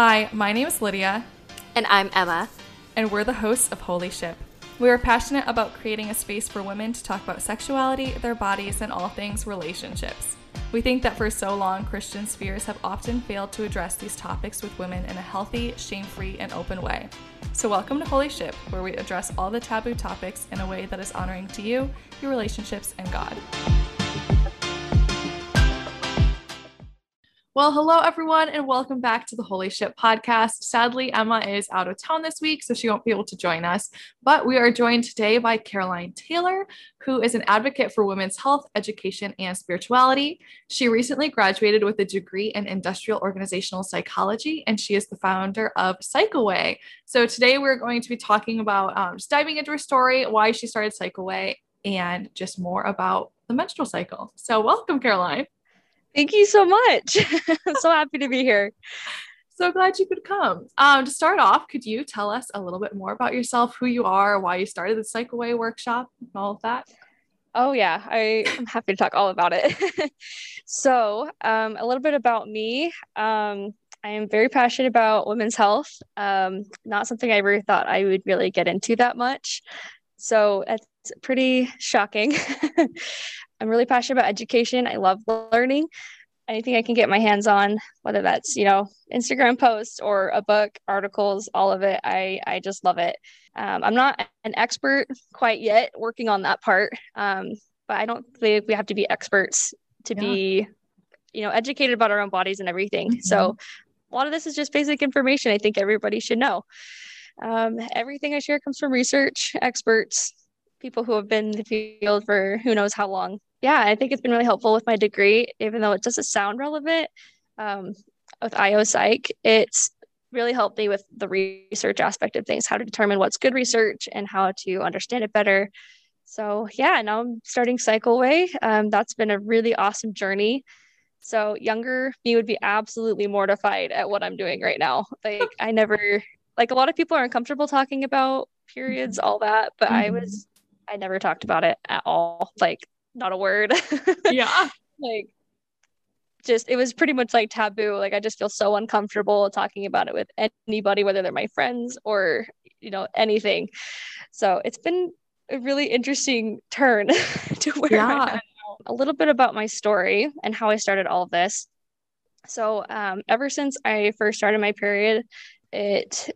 Hi, my name is Lydia, And I'm Emma. and we're the hosts of Holy Ship. We are passionate about creating a space for women to talk about sexuality, their bodies, and all things relationships. We think that for so long, Christian spheres have often failed to address these topics with women in a healthy, shame free, and open way. So, welcome to Holy Ship, where we address all the taboo topics in a way that is honoring to you, your relationships, and God. Well, hello everyone, and welcome back to the Holy Ship podcast. Sadly, Emma is out of town this week, so she won't be able to join us. But we are joined today by Caroline Taylor, who is an advocate for women's health, education, and spirituality. She recently graduated with a degree in industrial organizational psychology, and she is the founder of CycleWay. So today we're going to be talking about um, just diving into her story, why she started CycleWay, and just more about the menstrual cycle. So, welcome, Caroline. Thank you so much. I'm so happy to be here. So glad you could come. Um, to start off, could you tell us a little bit more about yourself, who you are, why you started the CycleWay workshop, and all of that? Oh, yeah, I, I'm happy to talk all about it. so, um, a little bit about me. Um, I am very passionate about women's health. Um, not something I ever thought I would really get into that much. So, it's pretty shocking. I'm really passionate about education. I love learning. Anything I can get my hands on, whether that's, you know, Instagram posts or a book, articles, all of it. I, I just love it. Um, I'm not an expert quite yet, working on that part. Um, but I don't think we have to be experts to Yeah. be, you know, educated about our own bodies and everything. So a lot of this is just basic information I think everybody should know. Um, everything I share comes from research, experts, people who have been in the field for who knows how long. Yeah, I think it's been really helpful with my degree, even though it doesn't sound relevant. Um, with IO Psych, it's really helped me with the research aspect of things, how to determine what's good research and how to understand it better. So yeah, now I'm starting CycleWay. Um, that's been a really awesome journey. So younger me would be absolutely mortified at what I'm doing right now. Like I never like a lot of people are uncomfortable talking about periods, all that, but I Mhm. was I never talked about it at all. Like not a word. Yeah. like just it was pretty much like taboo. Like I just feel so uncomfortable talking about it with anybody, whether they're my friends or you know anything. So it's been a really interesting turn to where Yeah. A little bit about my story and how I started all of this. So um, ever since I first started my period, it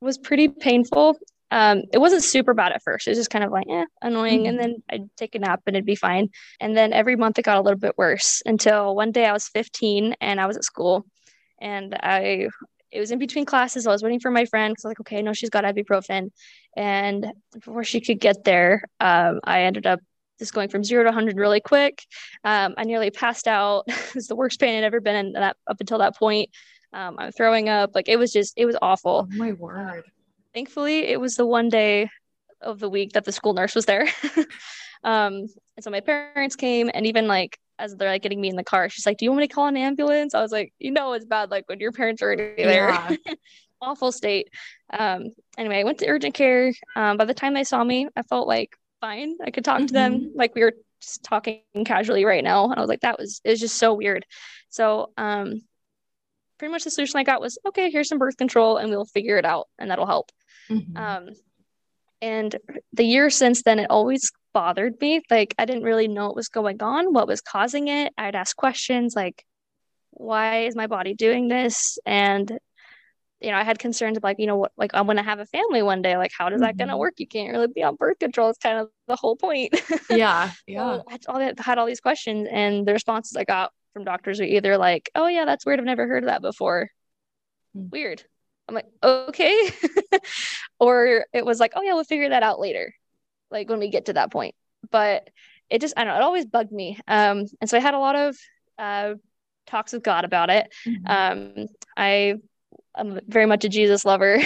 was pretty painful. Um, it wasn't super bad at first. It was just kind of like, eh, annoying. And then I'd take a nap and it'd be fine. And then every month it got a little bit worse until one day I was 15 and I was at school and I, it was in between classes. I was waiting for my friend because I was like, okay, no, she's got ibuprofen. And before she could get there, um, I ended up just going from zero to 100 really quick. Um, I nearly passed out. it was the worst pain I'd ever been in that up until that point. Um, I'm throwing up. Like it was just, it was awful Oh my word. Thankfully it was the one day of the week that the school nurse was there. Um and so my parents came and even like as they're like getting me in the car she's like do you want me to call an ambulance? I was like you know it's bad like when your parents are already there. Yeah. awful state. Um anyway i went to urgent care. Um by the time they saw me i felt like fine. I could talk to them like we were just talking casually right now and i was like that was it was just so weird. So um pretty much the solution i got was okay here's some birth control and we'll figure it out and that'll help Mhm. um, and the year since then, it always bothered me. Like, I didn't really know what was going on, what was causing it. I'd ask questions like, why is my body doing this? And, you know, I had concerns of like, you know, what, like, I'm going to have a family one day. Like, how does that going to work? You can't really be on birth control. It's kind of the whole point. yeah. Yeah. So I had all, that, had all these questions, and the responses I got from doctors were either like, "Oh yeah, that's weird. I've never heard of that before." Hmm. Weird. I'm like, okay, or it was like, "Oh yeah, we'll figure that out later," like when we get to that point. But it just, I don't know, it always bugged me. Um, and so I had a lot of uh, talks with God about it. Mhm. Um, I I'm very much a Jesus lover.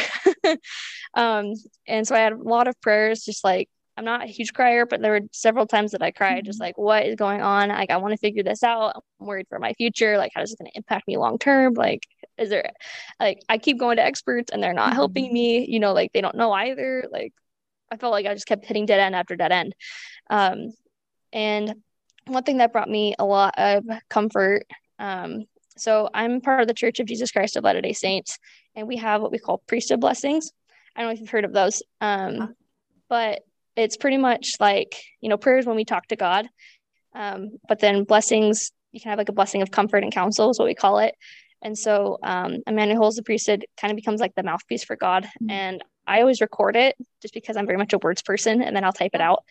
um, and so I had a lot of prayers, just like I'm not a huge crier, but there were several times that I cried, just Mhm. like, what is going on? Like, I want to figure this out. I'm worried for my future. Like, how is it going to impact me long term? Like, is there, like, I keep going to experts and they're not helping me. You know, like they don't know either. Like, I felt like I just kept hitting dead end after dead end. Um, and one thing that brought me a lot of comfort um, So I'm part of the Church of Jesus Christ of Latter day Saints, and we have what we call priesthood blessings. I don't know if you've heard of those, um, but it's pretty much like, you know, prayers when we talk to God. Um, but then blessings, you can have like a blessing of comfort and counsel, is what we call it. And so um, a man who holds the priesthood kind of becomes like the mouthpiece for God. Mm-hmm. And I always record it just because I'm very much a words person and then I'll type it out.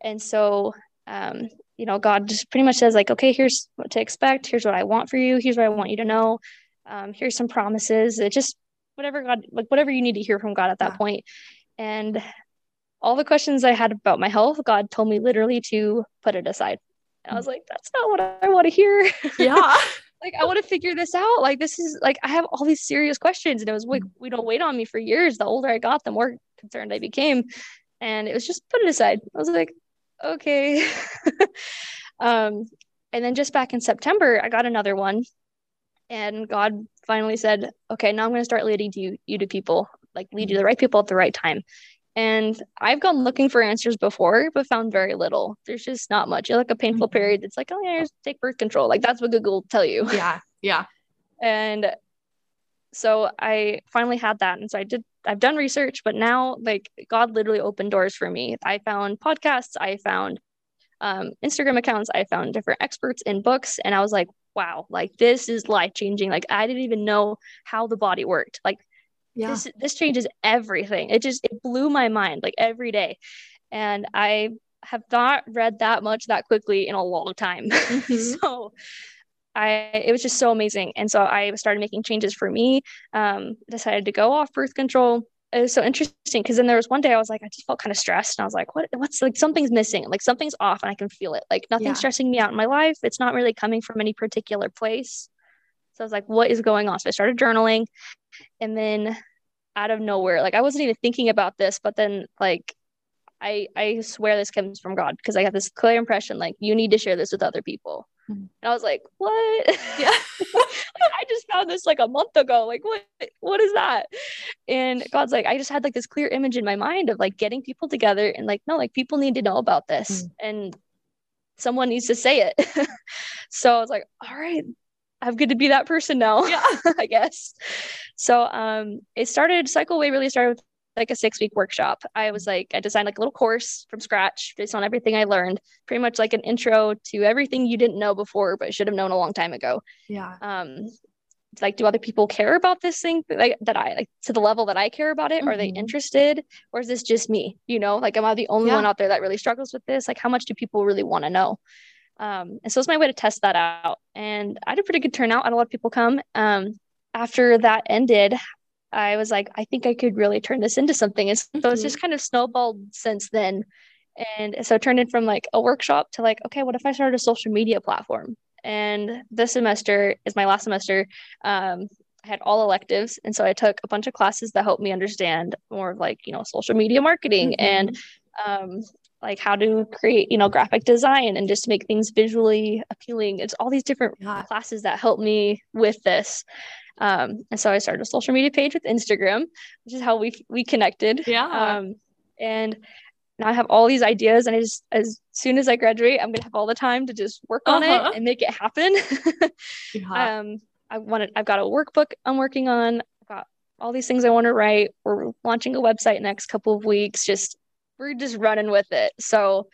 And so, um, you know, God just pretty much says, like, okay, here's what to expect. Here's what I want for you. Here's what I want you to know. Um, here's some promises. It just, whatever God, like, whatever you need to hear from God at that yeah. point. And all the questions I had about my health, God told me literally to put it aside. And I was like, that's not what I want to hear. Yeah. Like I want to figure this out. Like this is like I have all these serious questions, and it was like mm. we don't wait on me for years. The older I got, the more concerned I became, and it was just put it aside. I was like, okay. um, and then just back in September, I got another one, and God finally said, "Okay, now I'm going to start leading you you to people, like lead you to the right people at the right time." And I've gone looking for answers before, but found very little. There's just not much. You're like a painful mm-hmm. period. It's like, oh yeah, just take birth control. Like that's what Google will tell you. Yeah. Yeah. and so I finally had that. And so I did I've done research, but now like God literally opened doors for me. I found podcasts, I found um, Instagram accounts, I found different experts in books, and I was like, wow, like this is life changing. Like I didn't even know how the body worked. Like yeah. this this changes everything it just it blew my mind like every day and i have not read that much that quickly in a long time mm-hmm. so I it was just so amazing. And so I started making changes for me. Um, decided to go off birth control. It was so interesting because then there was one day I was like, I just felt kind of stressed. And I was like, what what's like something's missing, like something's off, and I can feel it. Like nothing's yeah. stressing me out in my life. It's not really coming from any particular place. So I was like, what is going on? So I started journaling and then out of nowhere, like I wasn't even thinking about this, but then like I I swear this comes from God because I got this clear impression like you need to share this with other people. Mm-hmm. And I was like, what? Yeah. I just found this like a month ago. Like, what what is that? And God's like, I just had like this clear image in my mind of like getting people together and like, no, like people need to know about this. Mm. And someone needs to say it. so I was like, all right, I'm good to be that person now. Yeah, I guess. So um it started Cycle Way really started with like a six week workshop. I was like, I designed like a little course from scratch based on everything I learned, pretty much like an intro to everything you didn't know before, but should have known a long time ago. Yeah. Um, like, do other people care about this thing like that I like to the level that I care about it? Mm-hmm. Are they mm-hmm. interested? Or is this just me? You know, like, am I the only yeah. one out there that really struggles with this? Like, how much do people really want to know? Um, and so it's my way to test that out. And I had a pretty good turnout. I had a lot of people come. Um, after that ended, I was like, I think I could really turn this into something. And so mm-hmm. it's just kind of snowballed since then. And so it turned in from like a workshop to like, okay, what if I started a social media platform? And this semester is my last semester. Um, I had all electives. And so I took a bunch of classes that helped me understand more of like, you know, social media marketing mm-hmm. and um, like how to create you know graphic design and just make things visually appealing. It's all these different yeah. classes that help me with this. Um, and so i started a social media page with instagram which is how we we connected. Yeah. Um, and now i have all these ideas and i just as soon as i graduate i'm gonna have all the time to just work on uh-huh. it and make it happen. Yeah. um i wanted i've got a workbook i'm working on. I've got all these things i want to write. We're launching a website next couple of weeks just we're just running with it. So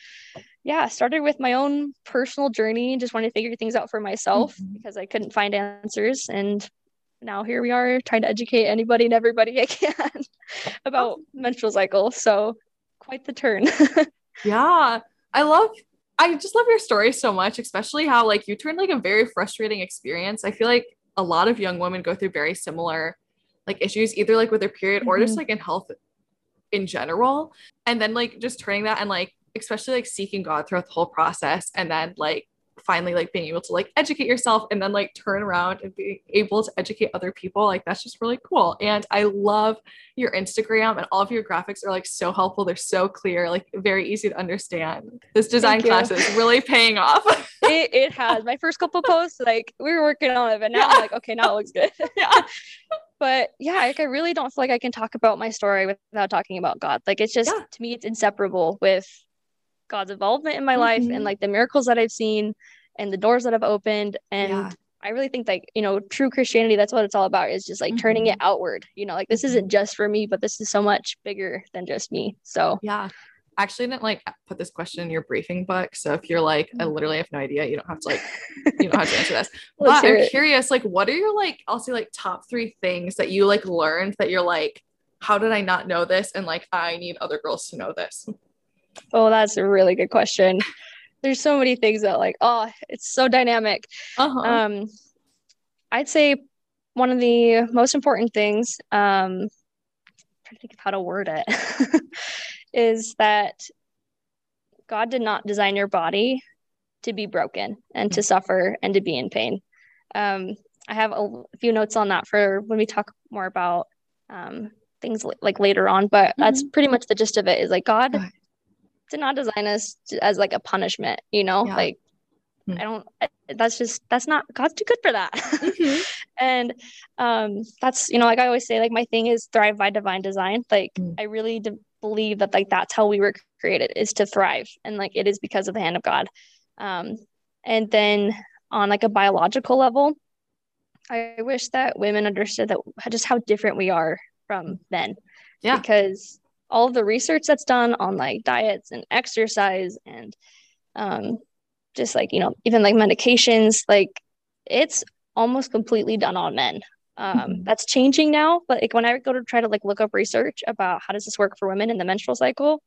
yeah, started with my own personal journey, just wanted to figure things out for myself mm-hmm. because I couldn't find answers. And now here we are trying to educate anybody and everybody I can about menstrual cycle. So quite the turn. yeah. I love I just love your story so much, especially how like you turned like a very frustrating experience. I feel like a lot of young women go through very similar like issues either like with their period mm-hmm. or just mm-hmm. like in health in general. And then like just turning that and like especially like seeking god throughout the whole process and then like finally like being able to like educate yourself and then like turn around and be able to educate other people like that's just really cool. And i love your instagram and all of your graphics are like so helpful. They're so clear like very easy to understand. This design class is really paying off. It, it has. My first couple posts like we were working on it but now yeah. i'm like okay now it looks good. Yeah. But yeah, like I really don't feel like I can talk about my story without talking about God. Like it's just yeah. to me, it's inseparable with God's involvement in my mm-hmm. life and mm-hmm. like the miracles that I've seen and the doors that I've opened. And yeah. I really think like, you know, true Christianity, that's what it's all about is just like mm-hmm. turning it mm-hmm. outward. You know, like this isn't mm-hmm. just for me, but this is so much bigger than just me. So yeah. I actually didn't like put this question in your briefing book. So if you're like, I literally have no idea, you don't have to like, you don't have to answer this. but I'm it. curious, like, what are your like, I'll say like top three things that you like learned that you're like, how did I not know this? And like, I need other girls to know this. Oh, that's a really good question there's so many things that like oh it's so dynamic uh-huh. um i'd say one of the most important things um I'm trying to think of how to word it is that god did not design your body to be broken and to mm-hmm. suffer and to be in pain um i have a few notes on that for when we talk more about um things like later on but mm-hmm. that's pretty much the gist of it is like god did not design us as like a punishment, you know, yeah. like mm-hmm. I don't, that's just, that's not, God's too good for that. Mm-hmm. and um, that's, you know, like I always say, like my thing is thrive by divine design. Like mm. I really de- believe that like that's how we were created is to thrive. And like it is because of the hand of God. Um, and then on like a biological level, I wish that women understood that just how different we are from men. Yeah. Because all of the research that's done on like diets and exercise and um, just like you know even like medications like it's almost completely done on men um, mm-hmm. that's changing now but like when i go to try to like look up research about how does this work for women in the menstrual cycle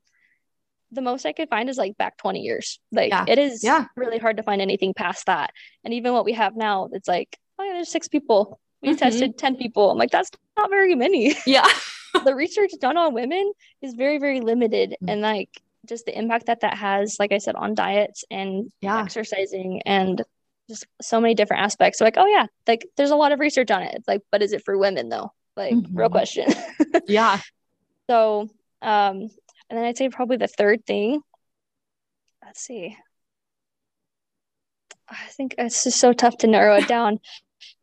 the most i could find is like back 20 years like yeah. it is yeah. really hard to find anything past that and even what we have now it's like oh yeah there's six people we mm-hmm. tested 10 people i'm like that's not very many yeah the research done on women is very very limited mm-hmm. and like just the impact that that has like i said on diets and yeah. exercising and just so many different aspects so like oh yeah like there's a lot of research on it it's like but is it for women though like mm-hmm. real question yeah so um and then i'd say probably the third thing let's see i think it's just so tough to narrow it down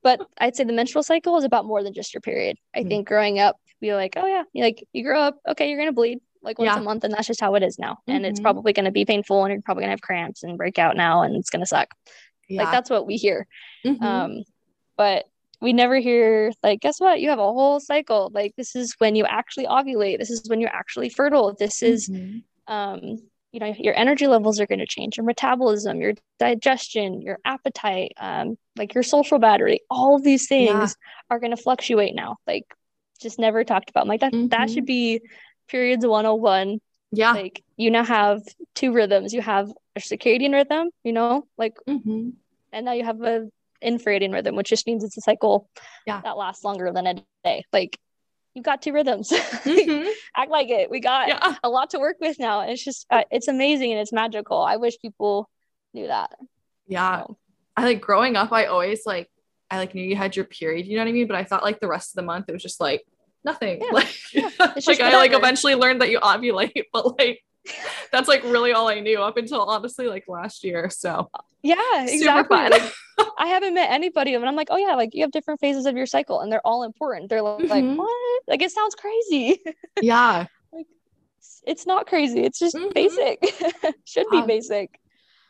but i'd say the menstrual cycle is about more than just your period i mm-hmm. think growing up be like, oh yeah, like you grow up, okay, you're gonna bleed like once yeah. a month, and that's just how it is now. Mm-hmm. And it's mm-hmm. probably gonna be painful, and you're probably gonna have cramps and break out now, and it's gonna suck. Yeah. Like that's what we hear. Mm-hmm. Um, but we never hear like, guess what? You have a whole cycle. Like this is when you actually ovulate. This is when you're actually fertile. This is, mm-hmm. um, you know, your energy levels are going to change, your metabolism, your digestion, your appetite, um, like your social battery. All of these things yeah. are going to fluctuate now. Like just never talked about. I'm like that mm-hmm. that should be periods 101. Yeah. Like you now have two rhythms. You have a circadian rhythm, you know, like mm-hmm. and now you have a infradian rhythm, which just means it's a cycle yeah. that lasts longer than a day. Like you've got two rhythms. Mm-hmm. Act like it. We got yeah. a lot to work with now. And it's just uh, it's amazing and it's magical. I wish people knew that. Yeah. So. I like growing up, I always like I like knew you had your period, you know what I mean? But I thought like the rest of the month it was just like nothing. Yeah. Like, yeah, like I like eventually learned that you ovulate, but like that's like really all I knew up until honestly like last year. So yeah, exactly. Like, I haven't met anybody and I'm like, oh yeah, like you have different phases of your cycle and they're all important. They're like, mm-hmm. what? Like it sounds crazy. Yeah. like it's not crazy. It's just mm-hmm. basic. Should be um, basic.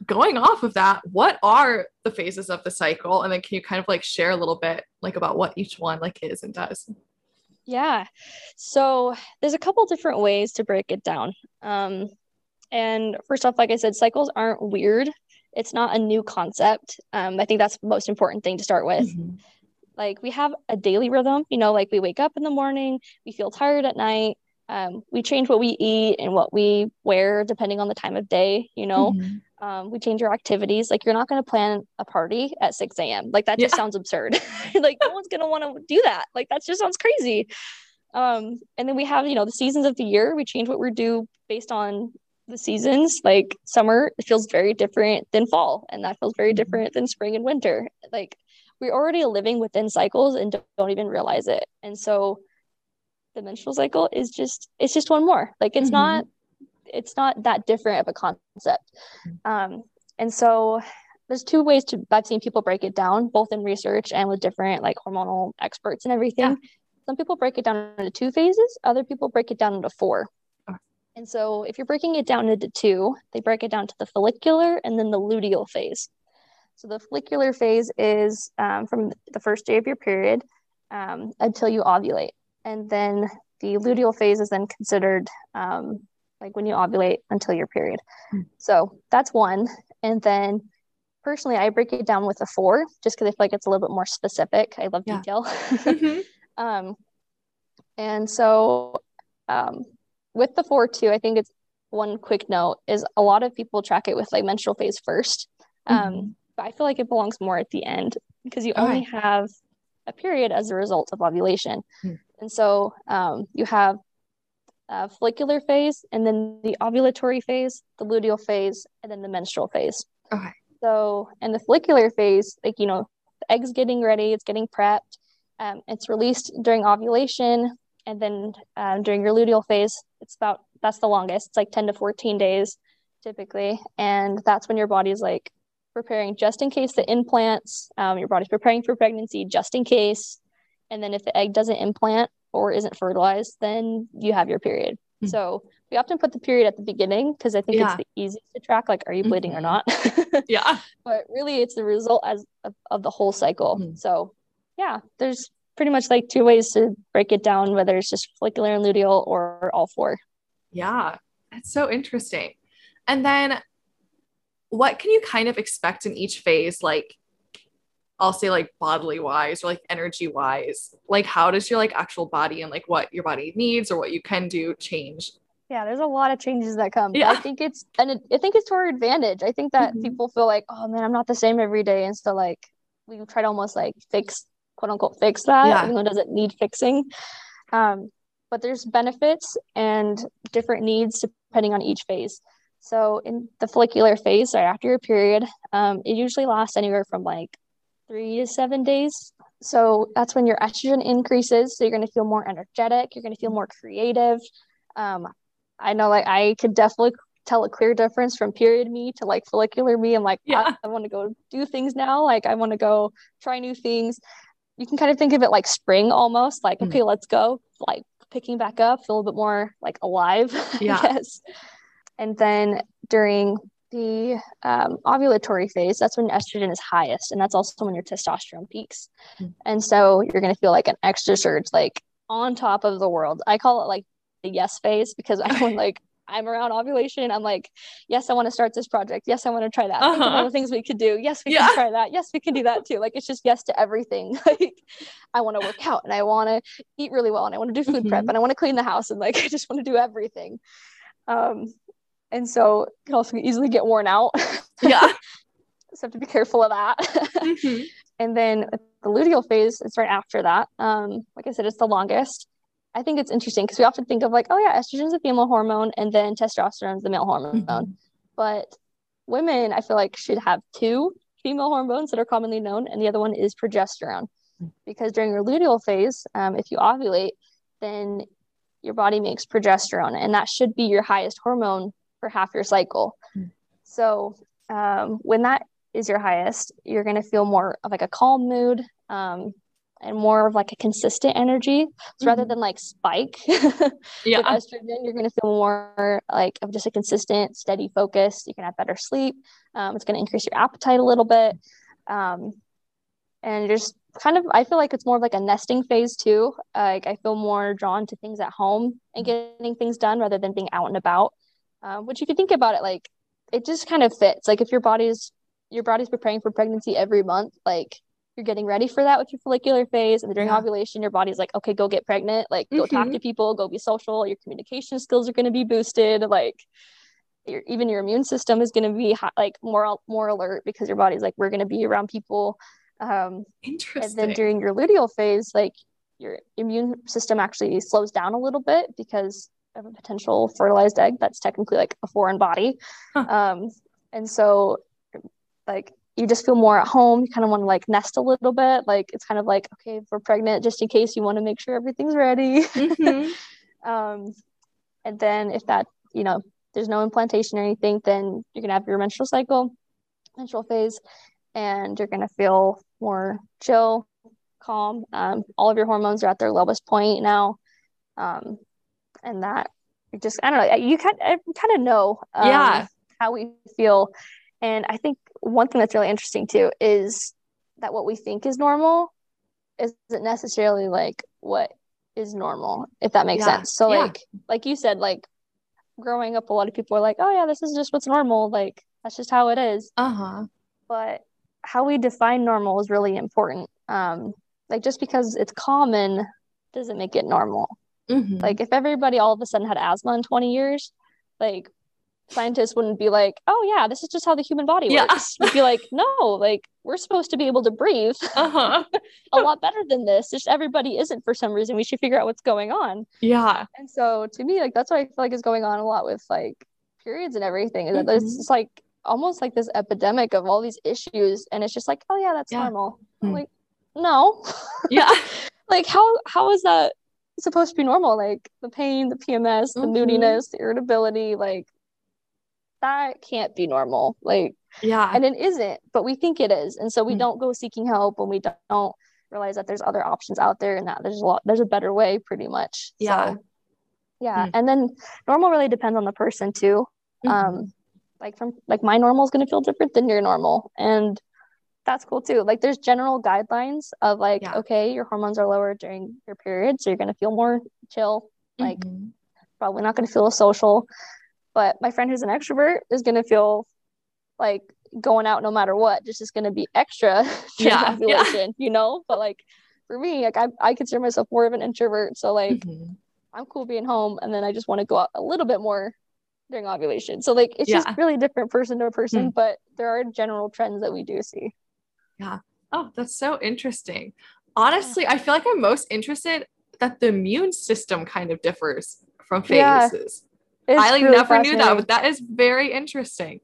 Going off of that, what are the phases of the cycle? And then can you kind of like share a little bit like about what each one like is and does? Yeah. So there's a couple different ways to break it down. Um, and first off, like I said, cycles aren't weird. It's not a new concept. Um, I think that's the most important thing to start with. Mm-hmm. Like we have a daily rhythm, you know, like we wake up in the morning, we feel tired at night, um, we change what we eat and what we wear depending on the time of day, you know. Mm-hmm um, we change our activities. Like you're not going to plan a party at 6 a.m. Like that just yeah. sounds absurd. like no one's going to want to do that. Like that just sounds crazy. Um, and then we have, you know, the seasons of the year. We change what we do based on the seasons. Like summer it feels very different than fall, and that feels very mm-hmm. different than spring and winter. Like we're already living within cycles and don't, don't even realize it. And so the menstrual cycle is just it's just one more. Like it's mm-hmm. not it's not that different of a concept. Um, and so there's two ways to I've seen people break it down, both in research and with different like hormonal experts and everything. Yeah. Some people break it down into two phases, other people break it down into four. And so if you're breaking it down into two, they break it down to the follicular and then the luteal phase. So the follicular phase is um, from the first day of your period um, until you ovulate. And then the luteal phase is then considered um, like when you ovulate until your period. Mm-hmm. So that's one. And then personally, I break it down with a four just because I feel like it's a little bit more specific. I love yeah. detail. mm-hmm. um, and so um, with the four, too, I think it's one quick note is a lot of people track it with like menstrual phase 1st um, mm-hmm. but I feel like it belongs more at the end because you okay. only have a period as a result of ovulation. Mm. And so um, you have a follicular phase and then the ovulatory phase, the luteal phase, and then the menstrual phase. Okay. So, in the follicular phase, like, you know, the egg's getting ready, it's getting prepped, um, it's released during ovulation. And then um, during your luteal phase, it's about that's the longest. It's like 10 to 14 days typically. And that's when your body's like preparing just in case the implants, um, your body's preparing for pregnancy just in case. And then if the egg doesn't implant or isn't fertilized, then you have your period. Mm-hmm. So we often put the period at the beginning because I think yeah. it's the easiest to track. Like, are you bleeding mm-hmm. or not? yeah. But really, it's the result as of, of the whole cycle. Mm-hmm. So yeah, there's pretty much like two ways to break it down, whether it's just follicular and luteal or all four. Yeah, it's so interesting. And then what can you kind of expect in each phase? Like, I'll say like bodily wise or like energy wise. Like, how does your like actual body and like what your body needs or what you can do change? Yeah, there's a lot of changes that come. Yeah. I think it's and it, I think it's to our advantage. I think that mm-hmm. people feel like, oh man, I'm not the same every day, and so like we try to almost like fix quote unquote fix that, yeah. even though it doesn't need fixing. Um, but there's benefits and different needs depending on each phase. So in the follicular phase, right after your period, um, it usually lasts anywhere from like three to seven days. So that's when your estrogen increases. So you're going to feel more energetic. You're going to feel more creative. Um, I know, like I could definitely tell a clear difference from period me to like follicular me. I'm like, yeah. I, I want to go do things now. Like I want to go try new things. You can kind of think of it like spring almost. Like, mm. okay, let's go. Like picking back up, feel a little bit more like alive, yeah. I. And then during the um, ovulatory phase, that's when estrogen is highest, and that's also when your testosterone peaks. Mm-hmm. And so you're going to feel like an extra surge, like on top of the world. I call it like the yes phase because I'm like I'm around ovulation. I'm like, yes, I want to start this project. Yes, I want to try that. Uh-huh. All uh-huh. the things we could do. Yes, we yeah. can try that. Yes, we can do that too. Like it's just yes to everything. like I want to work out and I want to eat really well and I want to do food mm-hmm. prep and I want to clean the house and like I just want to do everything. Um, and so can also easily get worn out. Yeah. so have to be careful of that. Mm-hmm. and then the luteal phase is right after that. Um, like I said, it's the longest. I think it's interesting because we often think of like, oh yeah, estrogen is a female hormone and then testosterone is the male hormone. Mm-hmm. But women, I feel like, should have two female hormones that are commonly known, and the other one is progesterone. Mm-hmm. Because during your luteal phase, um, if you ovulate, then your body makes progesterone, and that should be your highest hormone for half your cycle. Mm-hmm. So um, when that is your highest, you're going to feel more of like a calm mood. Um, and more of like a consistent energy. So mm-hmm. rather than like spike yeah. with estrogen, you're going to feel more like of just a consistent, steady focus. You can have better sleep. Um, it's going to increase your appetite a little bit. Um, and just kind of, I feel like it's more of like a nesting phase too. like I feel more drawn to things at home and getting things done rather than being out and about. Um, which you could think about it like it just kind of fits. Like if your body's your body's preparing for pregnancy every month, like you're getting ready for that with your follicular phase and during yeah. ovulation your body's like okay go get pregnant like go mm-hmm. talk to people go be social your communication skills are going to be boosted like your, even your immune system is going to be high, like more more alert because your body's like we're going to be around people um interesting and then during your luteal phase like your immune system actually slows down a little bit because of a potential fertilized egg that's technically like a foreign body huh. um and so like you just feel more at home. You kind of want to like nest a little bit. Like it's kind of like, okay, if we're pregnant, just in case you want to make sure everything's ready. Mm-hmm. um, and then if that, you know, there's no implantation or anything, then you're going to have your menstrual cycle, menstrual phase, and you're going to feel more chill, calm. Um, all of your hormones are at their lowest point now. Um, and that just, I don't know, you kind, I kind of know um, yeah. how we feel. And I think one thing that's really interesting too is that what we think is normal isn't necessarily like what is normal, if that makes Yeah. sense. So Yeah. like like you said, like growing up, a lot of people are like, oh yeah, this is just what's normal. Like that's just how it is. Uh-huh. But how we define normal is really important. Um, like just because it's common doesn't make it normal. Mhm. Like if everybody all of a sudden had asthma in 20 years, like scientists wouldn't be like, oh yeah, this is just how the human body Yeah. works. We'd be like, no, like we're supposed to be able to breathe uh-huh. a lot better than this. Just everybody isn't for some reason. We should figure out what's going on. Yeah. And so to me, like that's what I feel like is going on a lot with like periods and everything. Is that there's Mhm. just like almost like this epidemic of all these issues, and it's just like, oh yeah, that's Yeah. normal. I'm Hmm. like, no, Yeah. like how how is that supposed to be normal? Like the pain, the PMS, the Mhm. moodiness, the irritability, like that can't be normal. Like Yeah. and it isn't, but we think it is, and so we Mm. don't go seeking help when we don't realize that there's other options out there and that there's a lot there's a better way, pretty much. Yeah. So, yeah, Mm. and then normal really depends on the person too. Mhm. Um, like from like my normal is going to feel different than your normal, and that's cool too. Like there's general guidelines of like, Yeah. okay, your hormones are lower during your period, so you're going to feel more chill, like Mhm. probably not going to feel as social. But my friend who's an extrovert is going to feel like going out no matter what, just is going to be extra Yeah, yeah. you know? But like for me, like I, I consider myself more of an introvert. So like Mhm. I'm cool being home and then I just want to go out a little bit more during ovulation. So like it's Yeah. just really different person to person, Hmm. but there are general trends that we do see. Oh, that's so interesting. Honestly, I feel like I'm most interested that the immune system kind of differs from Yeah. phases. It's I like really never knew that, but that is very interesting.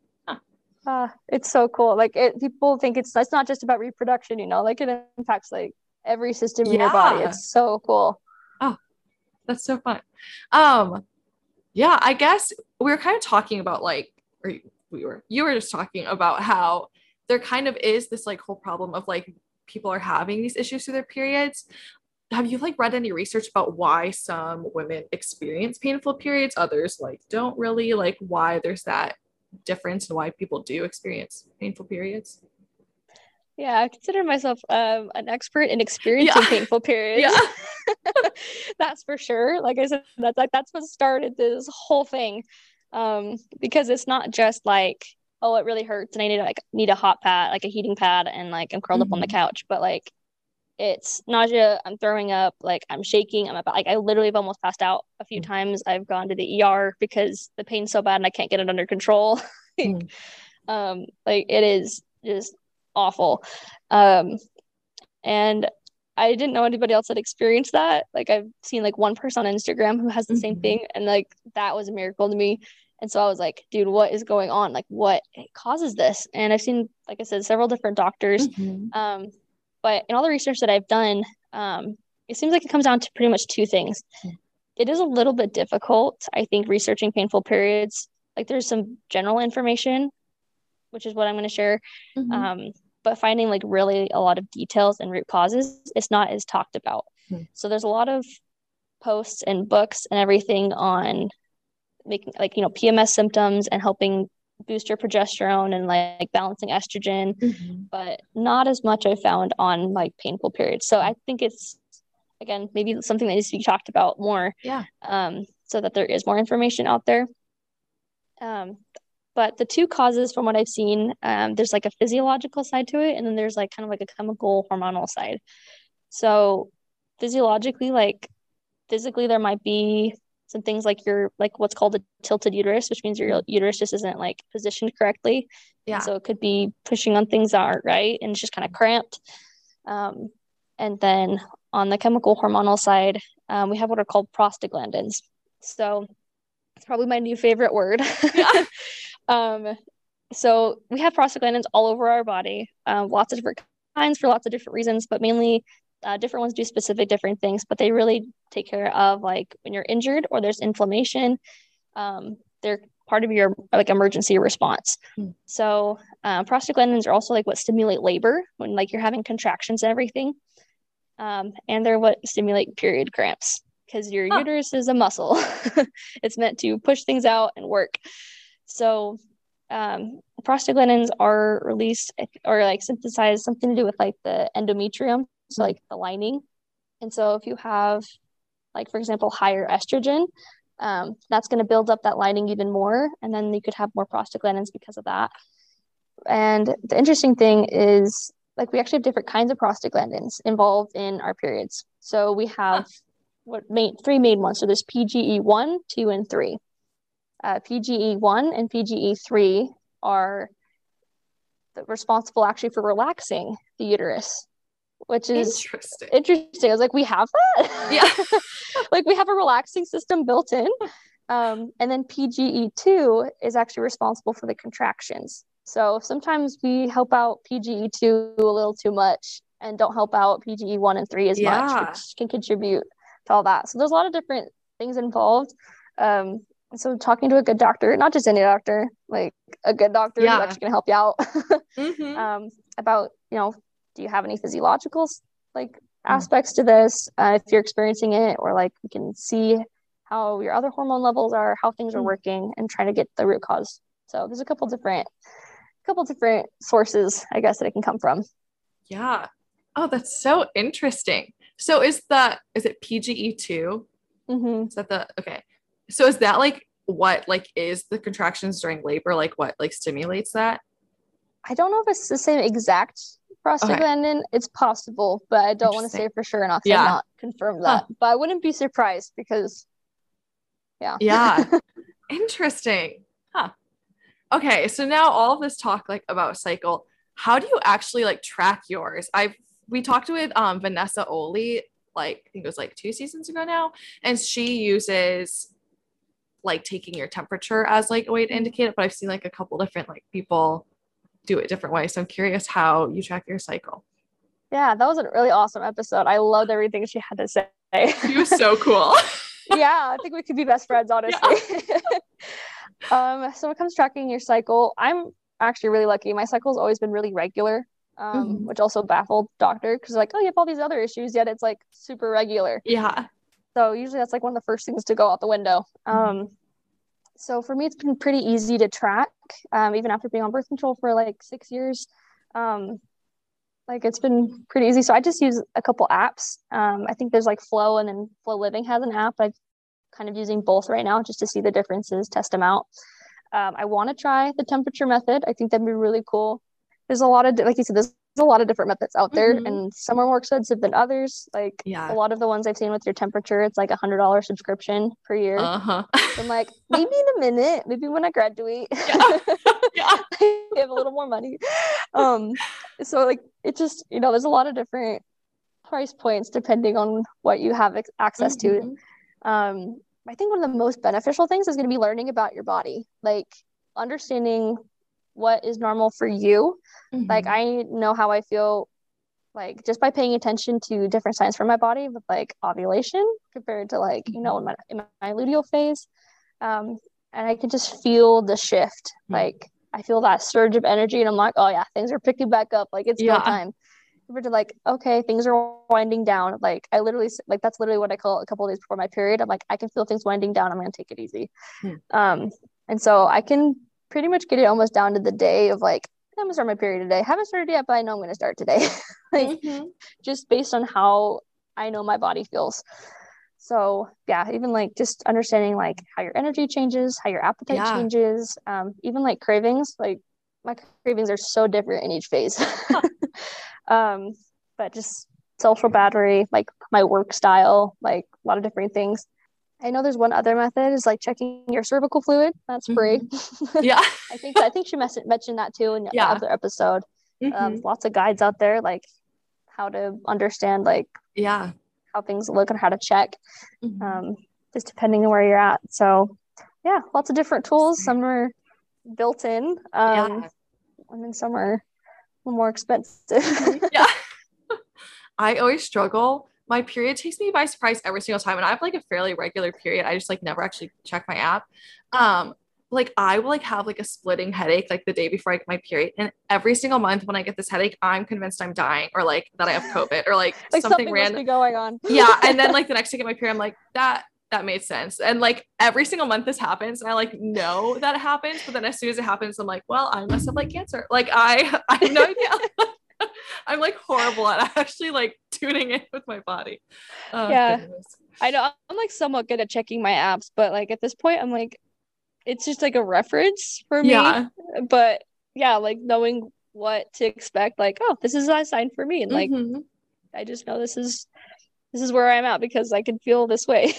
Uh, it's so cool. Like it, people think it's it's not just about reproduction, you know, like it impacts like every system in your body. It's so cool. Oh, that's so fun. Um, yeah, I guess we were kind of talking about like, or we were, you were just talking about how there kind of is this like whole problem of like people are having these issues through their periods. Have you like read any research about why some women experience painful periods, others like don't really, like why there's that difference and why people do experience painful periods? Yeah, I consider myself um, an expert in experiencing Yeah. painful periods. Yeah. that's for sure. Like I said, that's like that's what started this whole thing. Um, because it's not just like, oh, it really hurts and I need to, like need a hot pad, like a heating pad, and like I'm curled up on the Mhm. couch, but like it's nausea, I'm throwing up, like I'm shaking, I'm about like I literally have almost passed out a few Mm. times. I've gone to the ER because the pain's so bad and I can't get it under control. like, Mm. um, like it is just awful. Um, and I didn't know anybody else had experienced that. Like I've seen like one person on Instagram who has the same Mhm. thing, and like that was a miracle to me. And so I was like, dude, what is going on? Like, what causes this? And I've seen, like I said, several different doctors. Mhm. Um, but in all the research that I've done, um, it seems like it comes down to pretty much two things. It is a little bit difficult, I think, researching painful periods. Like there's some general information, which is what I'm going to share. Mhm. Um, but finding like really a lot of details and root causes, it's not as talked about. Hmm. So there's a lot of posts and books and everything on making like you know PMS symptoms and helping boost your progesterone and like balancing estrogen Mhm. but not as much I found on like painful periods. So I think it's again maybe something that needs to be talked about more. Yeah. Um, so that there is more information out there. Um, but the two causes from what I've seen, um, there's like a physiological side to it, and then there's like kind of like a chemical hormonal side. So physiologically, like physically, there might be some things like your like what's called a tilted uterus, which means your uterus just isn't like positioned correctly. Yeah. And so it could be pushing on things that aren't right and it's just kind of cramped. Um, and then on the chemical hormonal side, um, we have what are called prostaglandins. So it's probably my new favorite word. Yeah. um, so we have prostaglandins all over our body, um, lots of different kinds for lots of different reasons, but mainly uh, different ones do specific different things, but they really take care of like when you're injured or there's inflammation. Um, they're part of your like emergency response. Hmm. So uh, prostaglandins are also like what stimulate labor when like you're having contractions and everything. Um, and they're what stimulate period cramps because your Huh. uterus is a muscle. it's meant to push things out and work. So um, prostaglandins are released or like synthesized something to do with like the endometrium, so like the lining. And so if you have, like for example, higher estrogen, um, that's going to build up that lining even more, and then you could have more prostaglandins because of that. And the interesting thing is, like, we actually have different kinds of prostaglandins involved in our periods. So we have huh. what main three main ones. So there's PGE one, two, and three. Uh, PGE one and PGE three are responsible actually for relaxing the uterus which is interesting. interesting. I was like, we have that? Yeah. like we have a relaxing system built in. Um, and then PGE2 is actually responsible for the contractions. So sometimes we help out PGE2 a little too much and don't help out PGE1 and 3 as yeah. much, which can contribute to all that. So there's a lot of different things involved. Um, so talking to a good doctor, not just any doctor, like a good doctor yeah. who's actually going to help you out mm-hmm. um, about, you know, do you have any physiological like hmm. aspects to this uh, if you're experiencing it or like we can see how your other hormone levels are how things are hmm. working and trying to get the root cause? So there's a couple different couple different sources i guess that it can come from. Yeah. Oh that's so interesting. So is that is it pge2 mm-hmm. is that the okay. So is that like what like is the contractions during labor like what like stimulates that? I don't know if it's the same exact prostaglandin. Okay. It's possible, but I don't want to say for sure enough. Yeah. not confirm that. Huh. But I wouldn't be surprised because yeah. Yeah. Interesting. Huh. Okay. So now all of this talk like about cycle, how do you actually like track yours? I've we talked with um Vanessa Oli, like I think it was like two seasons ago now, and she uses like taking your temperature as like a way to indicate it. But I've seen like a couple different like people do it different ways. So I'm curious how you track your cycle. Yeah, that was a really awesome episode. I loved everything she had to say. She was so cool. yeah, I think we could be best friends, honestly. Yeah. um, so when it comes tracking your cycle, I'm actually really lucky. My cycle's always been really regular. Um, mm-hmm. which also baffled doctor because like, oh, you have all these other issues, yet it's like super regular. Yeah. So usually that's like one of the first things to go out the window. Mm-hmm. Um, so for me, it's been pretty easy to track, um, even after being on birth control for like six years. Um, like it's been pretty easy. So I just use a couple apps. Um, I think there's like Flo and then FLO Living has an app. I'm kind of using both right now just to see the differences, test them out. Um, I want to try the temperature method. I think that'd be really cool. There's a lot of, like you said, there's a lot of different methods out there mm-hmm. and some are more expensive than others like yeah. a lot of the ones i've seen with your temperature it's like a hundred dollar subscription per year uh-huh. i'm like maybe in a minute maybe when i graduate yeah. yeah. I have a little more money um so like it just you know there's a lot of different price points depending on what you have ex- access mm-hmm. to um i think one of the most beneficial things is going to be learning about your body like understanding what is normal for you. Mm-hmm. Like I know how I feel like just by paying attention to different signs from my body with like ovulation compared to like, you know, in my in my luteal phase. Um, and I can just feel the shift. Mm-hmm. Like I feel that surge of energy and I'm like, oh yeah, things are picking back up. Like it's yeah. go time. Compared to like, okay, things are winding down. Like I literally like that's literally what I call a couple days before my period. I'm like, I can feel things winding down. I'm gonna take it easy. Mm-hmm. Um, and so I can pretty much get it almost down to the day of like I'm gonna start my period today. I Haven't started yet, but I know I'm gonna start today. like mm-hmm. just based on how I know my body feels. So yeah, even like just understanding like how your energy changes, how your appetite yeah. changes, um, even like cravings. Like my cravings are so different in each phase. um, but just social battery, like my work style, like a lot of different things. I know there's one other method is like checking your cervical fluid. That's free. Mm-hmm. Yeah. I think I think she mentioned that too in yeah. other episode. Um, mm-hmm. Um, lots of guides out there like how to understand like yeah how things look and how to check, mm-hmm. um, just depending on where you're at. So yeah, lots of different tools. Some are built in, um, yeah. and then some are more expensive. yeah. I always struggle my period takes me by surprise every single time and i have like a fairly regular period i just like never actually check my app um like i will like have like a splitting headache like the day before i get my period and every single month when i get this headache i'm convinced i'm dying or like that i have covid or like, like something, something random going on yeah and then like the next day I get my period i'm like that that made sense. And like every single month this happens, and I like know that it happens, but then as soon as it happens, I'm like, well, I must have like cancer. Like I I have no idea. I'm like horrible at actually like tuning in with my body. Oh, yeah. Goodness. I know I'm like somewhat good at checking my apps, but like at this point, I'm like, it's just like a reference for me. Yeah. But yeah, like knowing what to expect, like, oh, this is a sign for me. And like mm-hmm. I just know this is this is where I'm at because I can feel this way.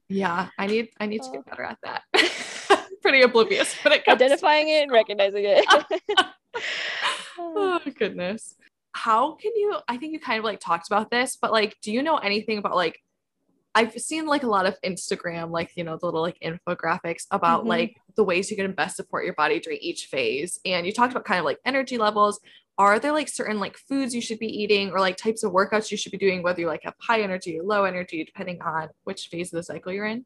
yeah, I need I need to get better at that. Pretty oblivious when it comes identifying it and recognizing it. oh goodness. How can you I think you kind of like talked about this, but like do you know anything about like I've seen like a lot of Instagram, like, you know, the little like infographics about mm-hmm. like the ways you can best support your body during each phase. And you talked about kind of like energy levels. Are there like certain like foods you should be eating or like types of workouts you should be doing, whether you like have high energy or low energy, depending on which phase of the cycle you're in?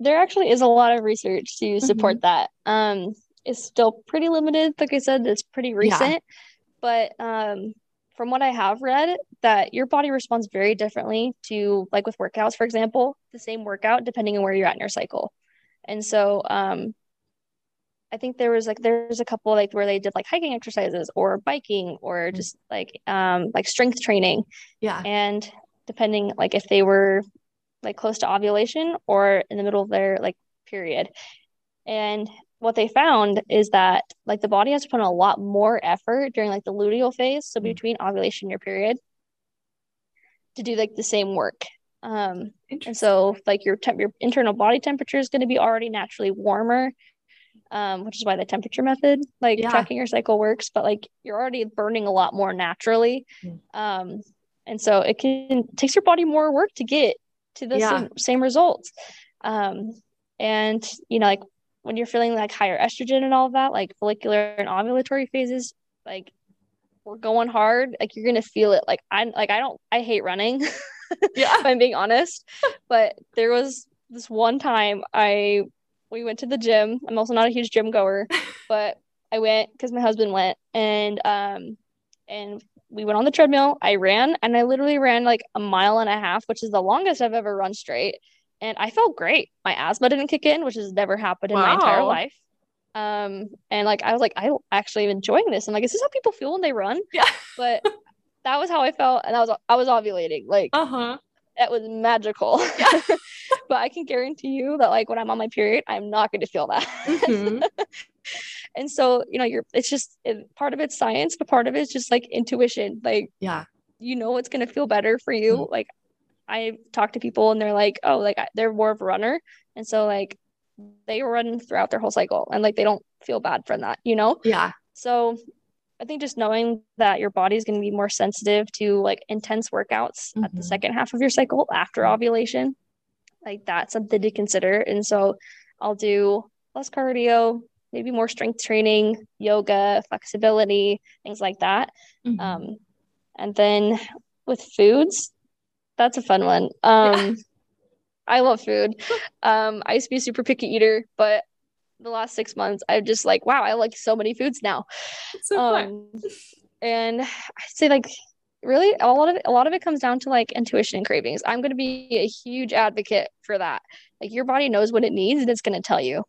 There actually is a lot of research to support mm-hmm. that. Um, it's still pretty limited. Like I said, it's pretty recent. Yeah. But um, from what I have read, that your body responds very differently to like with workouts, for example, the same workout depending on where you're at in your cycle. And so um I think there was like there's a couple like where they did like hiking exercises or biking or mm-hmm. just like um like strength training. Yeah. And depending like if they were like close to ovulation or in the middle of their like period. And what they found is that like the body has to put in a lot more effort during like the luteal phase, so mm. between ovulation and your period, to do like the same work. Um, and so like your temp, your internal body temperature is going to be already naturally warmer, um, which is why the temperature method, like yeah. tracking your cycle, works. But like you're already burning a lot more naturally, mm. um, and so it can it takes your body more work to get to the yeah. same, same results. Um, and you know like when you're feeling like higher estrogen and all of that, like follicular and ovulatory phases, like we're going hard, like you're gonna feel it. Like I'm. like I don't I hate running. Yeah. if I'm being honest. But there was this one time I we went to the gym. I'm also not a huge gym goer, but I went because my husband went and um and we went on the treadmill. I ran and I literally ran like a mile and a half, which is the longest I've ever run straight and I felt great. My asthma didn't kick in, which has never happened in wow. my entire life. Um, and like I was like, I actually am enjoying this. I'm like, is this how people feel when they run? Yeah. But that was how I felt, and I was I was ovulating. Like, uh huh. That was magical. Yeah. but I can guarantee you that like when I'm on my period, I'm not going to feel that. Mm-hmm. and so you know, you're it's just it, part of it's science, but part of it's just like intuition. Like, yeah, you know what's going to feel better for you. Mm-hmm. Like I talk to people and they're like, oh, like they're more of a runner. And so like they run throughout their whole cycle and like they don't feel bad from that, you know? Yeah. So I think just knowing that your body is going to be more sensitive to like intense workouts mm-hmm. at the mm-hmm. second half of your cycle after ovulation, like that's something to consider. And so I'll do less cardio, maybe more strength training, yoga, flexibility, things like that. Mm-hmm. Um, and then with foods, that's a fun one. Um, yeah. I love food. Um, I used to be a super picky eater, but the last six months, I've just like, wow, I like so many foods now. So um, and I say like, really, a lot of it, a lot of it comes down to like intuition and cravings. I'm going to be a huge advocate for that. Like your body knows what it needs, and it's going to tell you.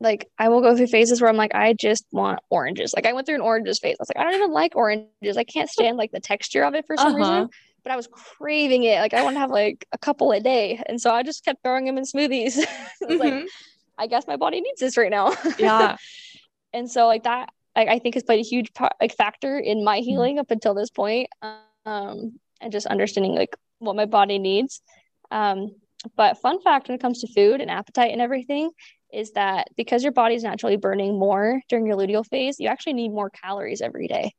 Like I will go through phases where I'm like, I just want oranges. Like I went through an oranges phase. I was like, I don't even like oranges. I can't stand like the texture of it for some uh-huh. reason but I was craving it. Like I want to have like a couple a day. And so I just kept throwing them in smoothies. mm-hmm. like, I guess my body needs this right now. Yeah. and so like that, I, I think has played a huge part, like factor in my mm-hmm. healing mm-hmm. up until this point. Um, and just understanding like what my body needs. Um, but fun fact when it comes to food and appetite and everything is that because your body's naturally burning more during your luteal phase, you actually need more calories every day.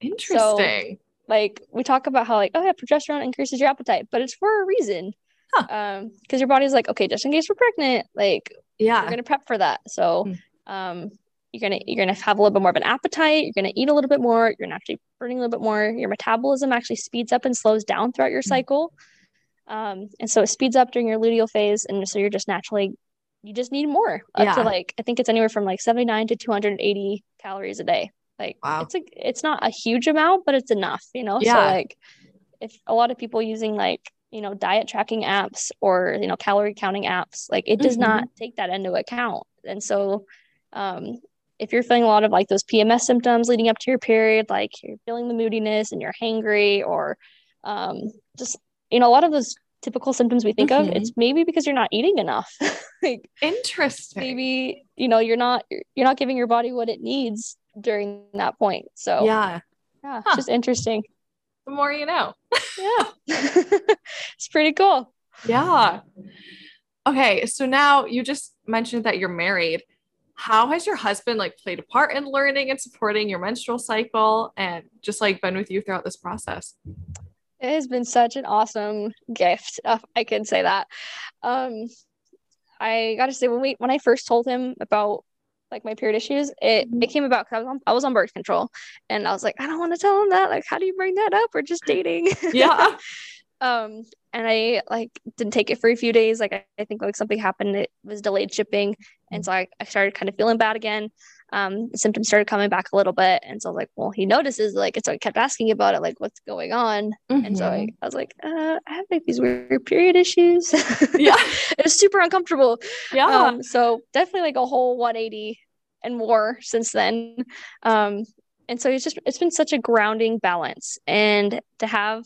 Interesting. So, like we talk about how like oh yeah, progesterone increases your appetite, but it's for a reason. Huh. Um, because your body's like, okay, just in case we're pregnant, like yeah, we're gonna prep for that. So mm. um you're gonna you're gonna have a little bit more of an appetite, you're gonna eat a little bit more, you're gonna actually burning a little bit more, your metabolism actually speeds up and slows down throughout your mm. cycle. Um, and so it speeds up during your luteal phase, and so you're just naturally you just need more up yeah. to like I think it's anywhere from like 79 to 280 calories a day. Like wow. it's a it's not a huge amount, but it's enough, you know? Yeah. So like if a lot of people using like you know diet tracking apps or you know calorie counting apps like it does mm-hmm. not take that into account and so um, if you're feeling a lot of like those pms symptoms leading up to your period like you're feeling the moodiness and you're hangry or um, just you know a lot of those typical symptoms we think mm-hmm. of it's maybe because you're not eating enough like interesting maybe you know you're not you're not giving your body what it needs during that point. So yeah. yeah huh. just interesting. The more you know. Yeah. It's pretty cool. Yeah. Okay so now you just mentioned that you're married. How has your husband like played a part in learning and supporting your menstrual cycle and just like been with you throughout this process? It has been such an awesome gift. I can say that. Um, I got to say when we when I first told him about like my period issues, it it came about because I was on I was on birth control, and I was like, I don't want to tell him that. Like, how do you bring that up? We're just dating. Yeah. um, and I like didn't take it for a few days. Like I, I think like something happened. It was delayed shipping, and so I, I started kind of feeling bad again um, symptoms started coming back a little bit. And so I was like, well, he notices like, and so I kept asking about it, like, what's going on? Mm-hmm. And so I, mm-hmm. I, was like, uh, I have like these weird period issues. Yeah. it was super uncomfortable. Yeah. Um, so definitely like a whole 180 and more since then. Um, and so it's just, it's been such a grounding balance. And to have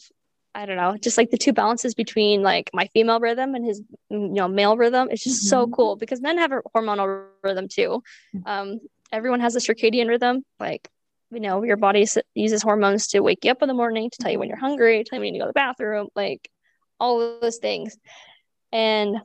I don't know, just like the two balances between like my female rhythm and his you know male rhythm. It's just mm-hmm. so cool because men have a hormonal rhythm too. Mm. Um, everyone has a circadian rhythm. Like, you know, your body uses hormones to wake you up in the morning, to tell you when you're hungry, tell you when you need to go to the bathroom, like all of those things. And,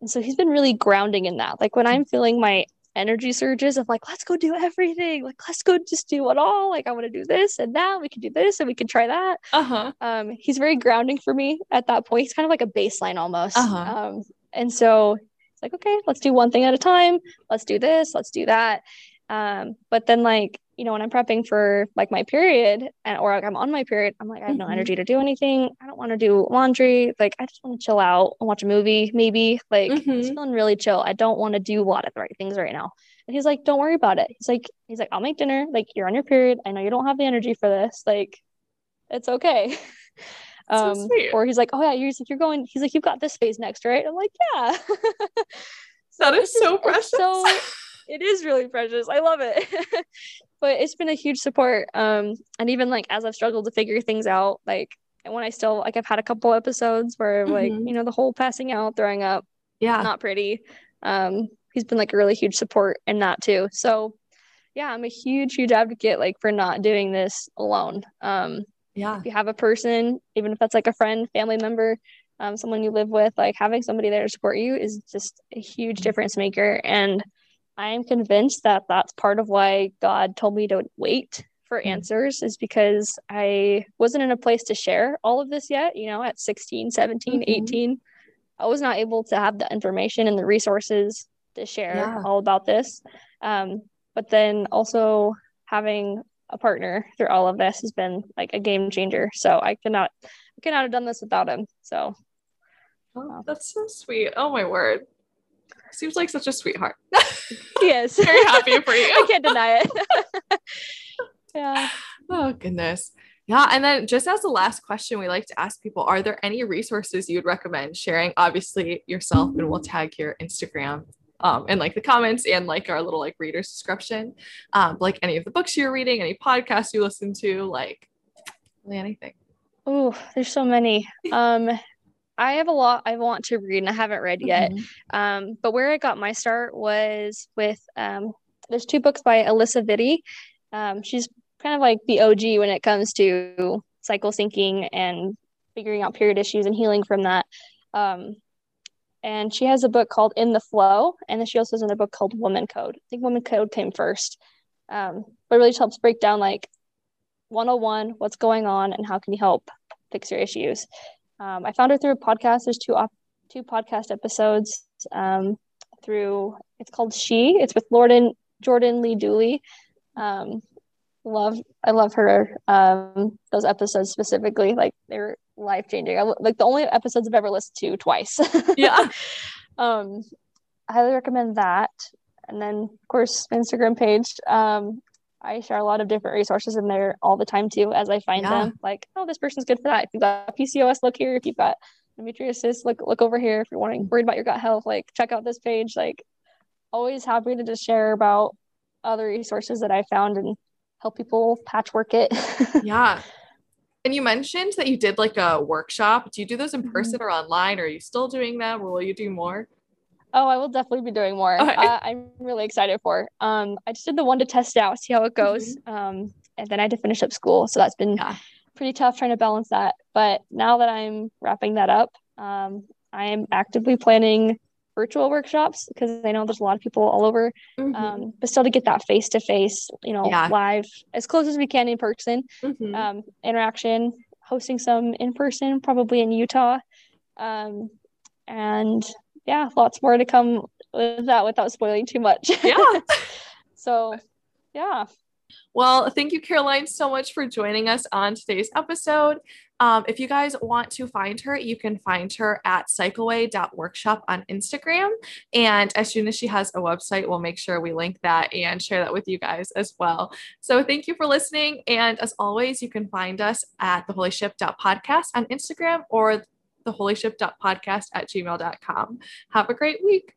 and so he's been really grounding in that. Like when I'm feeling my energy surges of like, let's go do everything. Like, let's go just do it all. Like, I want to do this and now we can do this and we can try that. Uh-huh. Um, he's very grounding for me at that point. He's kind of like a baseline almost. Uh-huh. Um, and so like, okay, let's do one thing at a time. Let's do this. Let's do that. Um, but then like, you know, when I'm prepping for like my period and or like I'm on my period, I'm like, I have no mm-hmm. energy to do anything. I don't want to do laundry. Like, I just want to chill out and watch a movie, maybe. Like, mm-hmm. I'm feeling really chill. I don't want to do a lot of the right things right now. And he's like, Don't worry about it. He's like, he's like, I'll make dinner. Like, you're on your period. I know you don't have the energy for this. Like, it's okay. Um, so or he's like, oh yeah, you're you're going. He's like, you've got this phase next, right? I'm like, yeah. so that is so precious. So it is really precious. I love it. but it's been a huge support. Um, and even like as I've struggled to figure things out, like and when I still like I've had a couple episodes where like mm-hmm. you know the whole passing out, throwing up, yeah, not pretty. Um, he's been like a really huge support in that too. So yeah, I'm a huge, huge advocate like for not doing this alone. Um, yeah if you have a person even if that's like a friend family member um, someone you live with like having somebody there to support you is just a huge mm-hmm. difference maker and i'm convinced that that's part of why god told me to wait for mm-hmm. answers is because i wasn't in a place to share all of this yet you know at 16 17 mm-hmm. 18 i was not able to have the information and the resources to share yeah. all about this um, but then also having a partner through all of this has been like a game changer. So I cannot I cannot have done this without him. So oh, um, that's so sweet. Oh my word. Seems like such a sweetheart. yes. Very happy for you. I can't deny it. yeah. Oh goodness. Yeah. And then just as the last question we like to ask people, are there any resources you would recommend sharing? Obviously yourself, and we'll tag your Instagram um, in like the comments and like our little like reader's description. Um, like any of the books you're reading, any podcasts you listen to, like really anything. Oh, there's so many. Um, I have a lot I want to read and I haven't read yet. Mm-hmm. Um, but where I got my start was with um, there's two books by Alisa Vitti. Um, she's kind of like the OG when it comes to cycle syncing and figuring out period issues and healing from that. Um, and she has a book called In the FLO, and then she also has another book called Woman Code. I think Woman Code came first, um, but it really helps break down like 101, what's going on, and how can you help fix your issues. Um, I found her through a podcast. There's two op- two podcast episodes um, through. It's called She. It's with Jordan Jordan Lee Dooley. Um, love I love her um, those episodes specifically. Like they're life changing. Like the only episodes I've ever listened to twice. yeah. um, I highly recommend that. And then, of course, Instagram page. Um, I share a lot of different resources in there all the time too, as I find yeah. them. Like, oh, this person's good for that. If you've got PCOS, look here. If you've got endometriosis, look look over here. If you're wanting worried about your gut health, like check out this page. Like, always happy to just share about other resources that I found and help people patchwork it. yeah. And you mentioned that you did like a workshop. Do you do those in mm-hmm. person mm-hmm. or online? Or are you still doing them or will you do more? Oh, I will definitely be doing more. Okay. Uh, I'm really excited for. Um, I just did the one to test out, see how it goes. Mm-hmm. Um, and then I had to finish up school, so that's been yeah. pretty tough trying to balance that. But now that I'm wrapping that up, um, I am actively planning virtual workshops because I know there's a lot of people all over. Mm-hmm. Um, but still to get that face to face, you know, yeah. live as close as we can in person mm-hmm. um, interaction. Hosting some in person, probably in Utah. Um, and yeah, lots more to come with that without spoiling too much. Yeah. so, yeah. Well, thank you, Caroline, so much for joining us on today's episode. Um, if you guys want to find her, you can find her at cycleway.workshop on Instagram. And as soon as she has a website, we'll make sure we link that and share that with you guys as well. So thank you for listening. And as always, you can find us at theholyship.podcast on Instagram or theholyship.podcast at gmail.com. Have a great week.